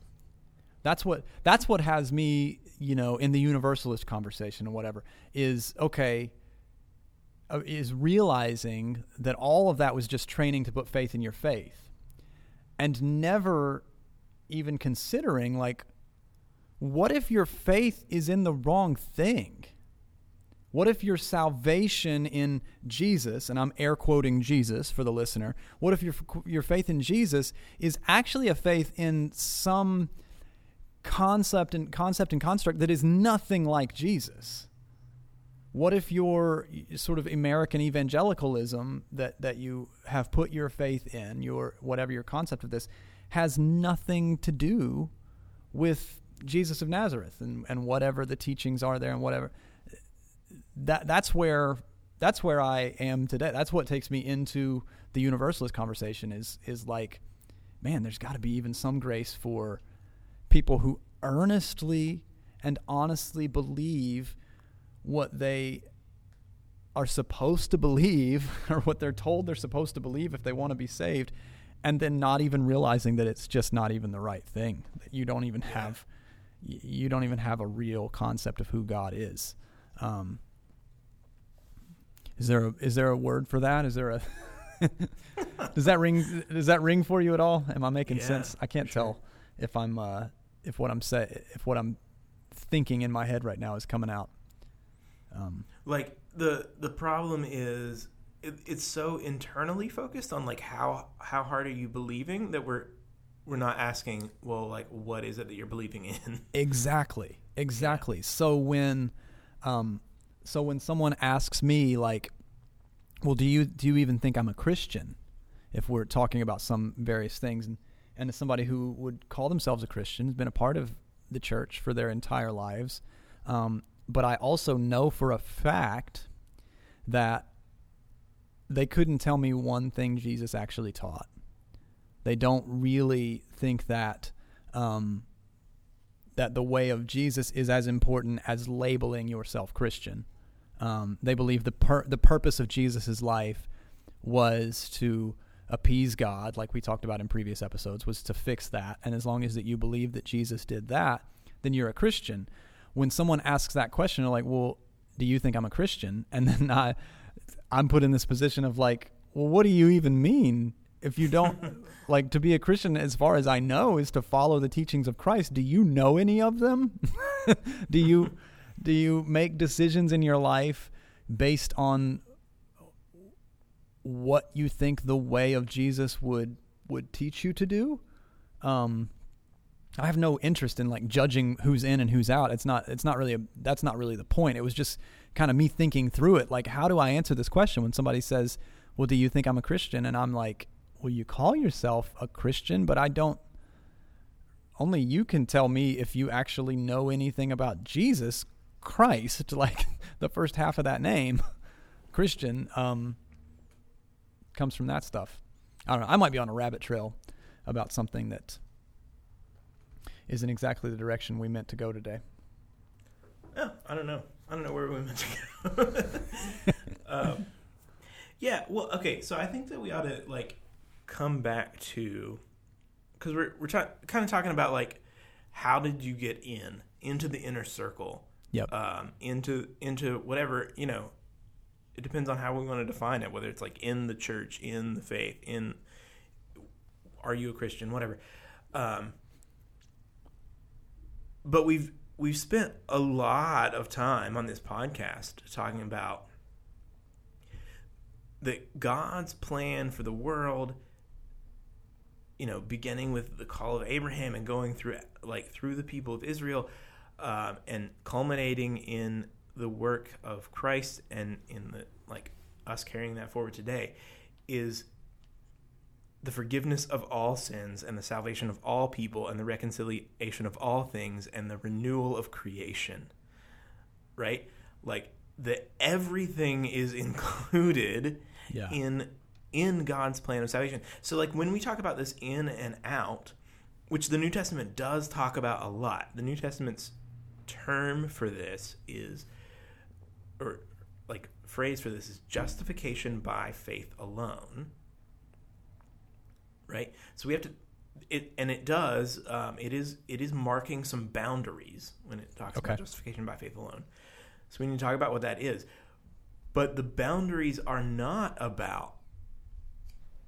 That's what. That's what has me. You know, in the universalist conversation or whatever, is okay. uh, Is realizing that all of that was just training to put faith in your faith, and never even considering like, what if your faith is in the wrong thing? What if your salvation in Jesus, and I'm air quoting Jesus for the listener, what if your, your faith in Jesus is actually a faith in some concept and concept and construct that is nothing like Jesus? What if your sort of American evangelicalism that, that you have put your faith in, your whatever your concept of this, has nothing to do with Jesus of Nazareth and, and whatever the teachings are there and whatever that that's where that's where I am today. That's what takes me into the universalist conversation is is like, man, there's got to be even some grace for people who earnestly and honestly believe what they are supposed to believe <laughs> or what they're told they're supposed to believe if they want to be saved and then not even realizing that it's just not even the right thing that you don't even have you don't even have a real concept of who God is um, is there a, is there a word for that? Is there a <laughs> does that ring does that ring for you at all? Am I making Yeah, sense? I can't sure. tell if I'm uh, if what I'm say if what I'm thinking in my head right now is coming out. Um, like the the problem is it, it's so internally focused on like how how hard are you believing that we're we're not asking well like what is it that you're believing in <laughs> Exactly. Exactly. So when um so when someone asks me like well do you do you even think I'm a Christian if we're talking about some various things and and as somebody who would call themselves a Christian has been a part of the church for their entire lives um but I also know for a fact that they couldn't tell me one thing Jesus actually taught. They don't really think that um, that the way of Jesus is as important as labeling yourself Christian. Um, they believe the pur- the purpose of Jesus' life was to appease God, like we talked about in previous episodes, was to fix that. And as long as that you believe that Jesus did that, then you're a Christian. When someone asks that question, they're like, "Well, do you think I'm a Christian?" And then <laughs> I, I'm put in this position of like, "Well, what do you even mean? If you don't <laughs> like to be a Christian, as far as I know, is to follow the teachings of Christ. Do you know any of them? <laughs> do you do you make decisions in your life based on what you think the way of Jesus would would teach you to do? Um, I have no interest in like judging who's in and who's out. It's not. It's not really. A, that's not really the point. It was just kind of me thinking through it. Like, how do I answer this question when somebody says, "Well, do you think I'm a Christian?" And I'm like, "Well, you call yourself a Christian, but I don't." Only you can tell me if you actually know anything about Jesus Christ. <laughs> Like the first half of that name, <laughs> Christian, um, comes from that stuff. I don't know. I might be on a rabbit trail about something that isn't exactly the direction we meant to go today. Oh, I don't know. I don't know where we meant to go. <laughs> um, yeah, well, okay. So I think that we ought to like come back to because we're we're kind of talking about like how did you get in into the inner circle? Yep. Um, into into whatever you know. It depends on how we want to define it. Whether it's like in the church, in the faith, in are you a Christian, whatever. Um, but we've we've spent a lot of time on this podcast talking about that God's plan for the world you know beginning with the call of Abraham and going through like through the people of Israel um, and culminating in the work of Christ and in the like us carrying that forward today is the forgiveness of all sins and the salvation of all people and the reconciliation of all things and the renewal of creation. Right? Like the everything is <laughs> included Yeah. in in God's plan of salvation. So like when we talk about this in and out, which the New Testament does talk about a lot. The New Testament's term for this is or like phrase for this is justification by faith alone right? So we have to, it and it does. Um, it is it is marking some boundaries when it talks Okay. about justification by faith alone. So we need to talk about what that is. But the boundaries are not about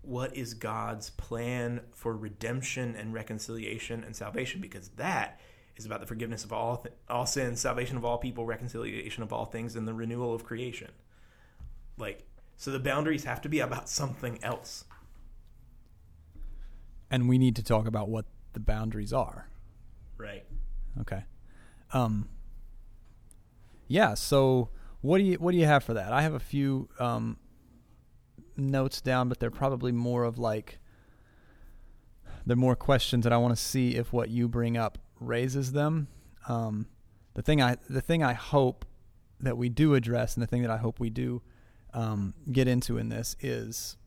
what is God's plan for redemption and reconciliation and salvation, because that is about the forgiveness of all th- all sins, salvation of all people, reconciliation of all things, and the renewal of creation. Like so, the boundaries have to be about something else. and we need to talk about what the boundaries are. Right. Okay. Um. Yeah. So what do you what do you have for that? I have a few um, notes down, but they're probably more of like they're more questions that I want to see if what you bring up raises them. Um, the thing I the thing I hope that we do address, and the thing that I hope we do um, get into in this is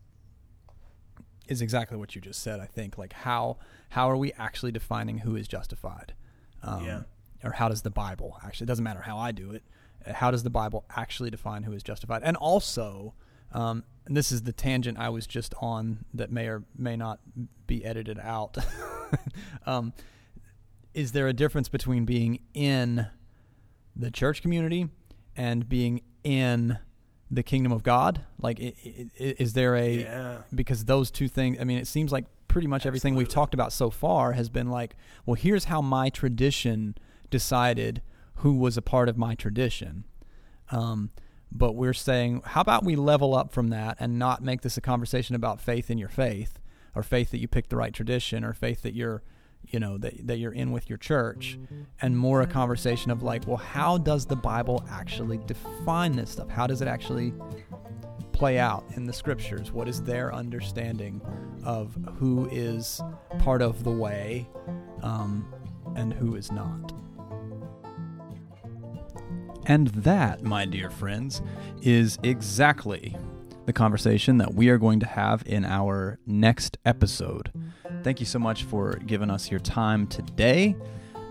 is exactly what you just said. I think like how how are we actually defining who is justified? Um, Yeah. Or how does the Bible actually? It doesn't matter how I do it. How does the Bible actually define who is justified? And also, um, and this is the tangent I was just on that may or may not be edited out. <laughs> um, is there a difference between being in the church community and being in the kingdom of God? Like, is there a Yeah. because those two things i mean it seems like pretty much everything we've talked about so far has been like well here's how my tradition decided who was a part of my tradition um, but we're saying how about we level up from that and not make this a conversation about faith in your faith or faith that you picked the right tradition or faith that you're you know that, that you're in with your church and more a conversation of like well how does the bible actually define this stuff how does it actually play out in the scriptures? What is their understanding of who is part of the way um, and who is not? And that, my dear friends, is exactly the conversation that we are going to have in our next episode. Thank you so much for giving us your time today.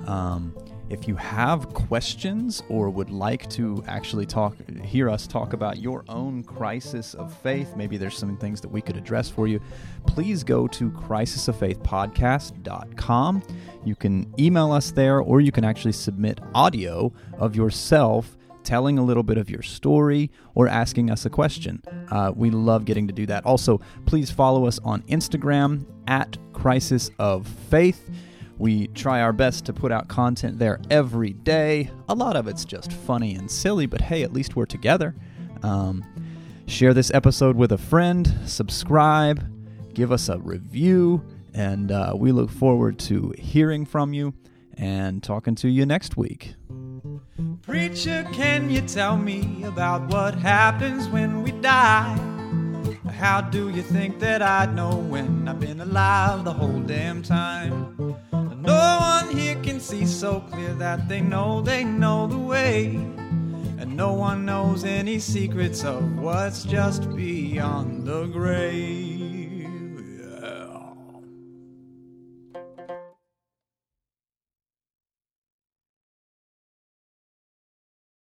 Um, if you have questions or would like to actually talk, hear us talk about your own crisis of faith, maybe there's some things that we could address for you, please go to crisisoffaithpodcast.com. You can email us there, or you can actually submit audio of yourself telling a little bit of your story, or asking us a question. Uh, we love getting to do that. Also, please follow us on Instagram at Crisis of Faith. We try our best to put out content there every day. A lot of it's just funny and silly, but hey, at least we're together. Um, share this episode with a friend, subscribe, give us a review, and uh, we look forward to hearing from you and talking to you next week. Preacher, can you tell me about what happens when we die? How do you think that I'd know when I've been alive the whole damn time? No one here can see so clear that they know they know the way. And no one knows any secrets of what's just beyond the grave.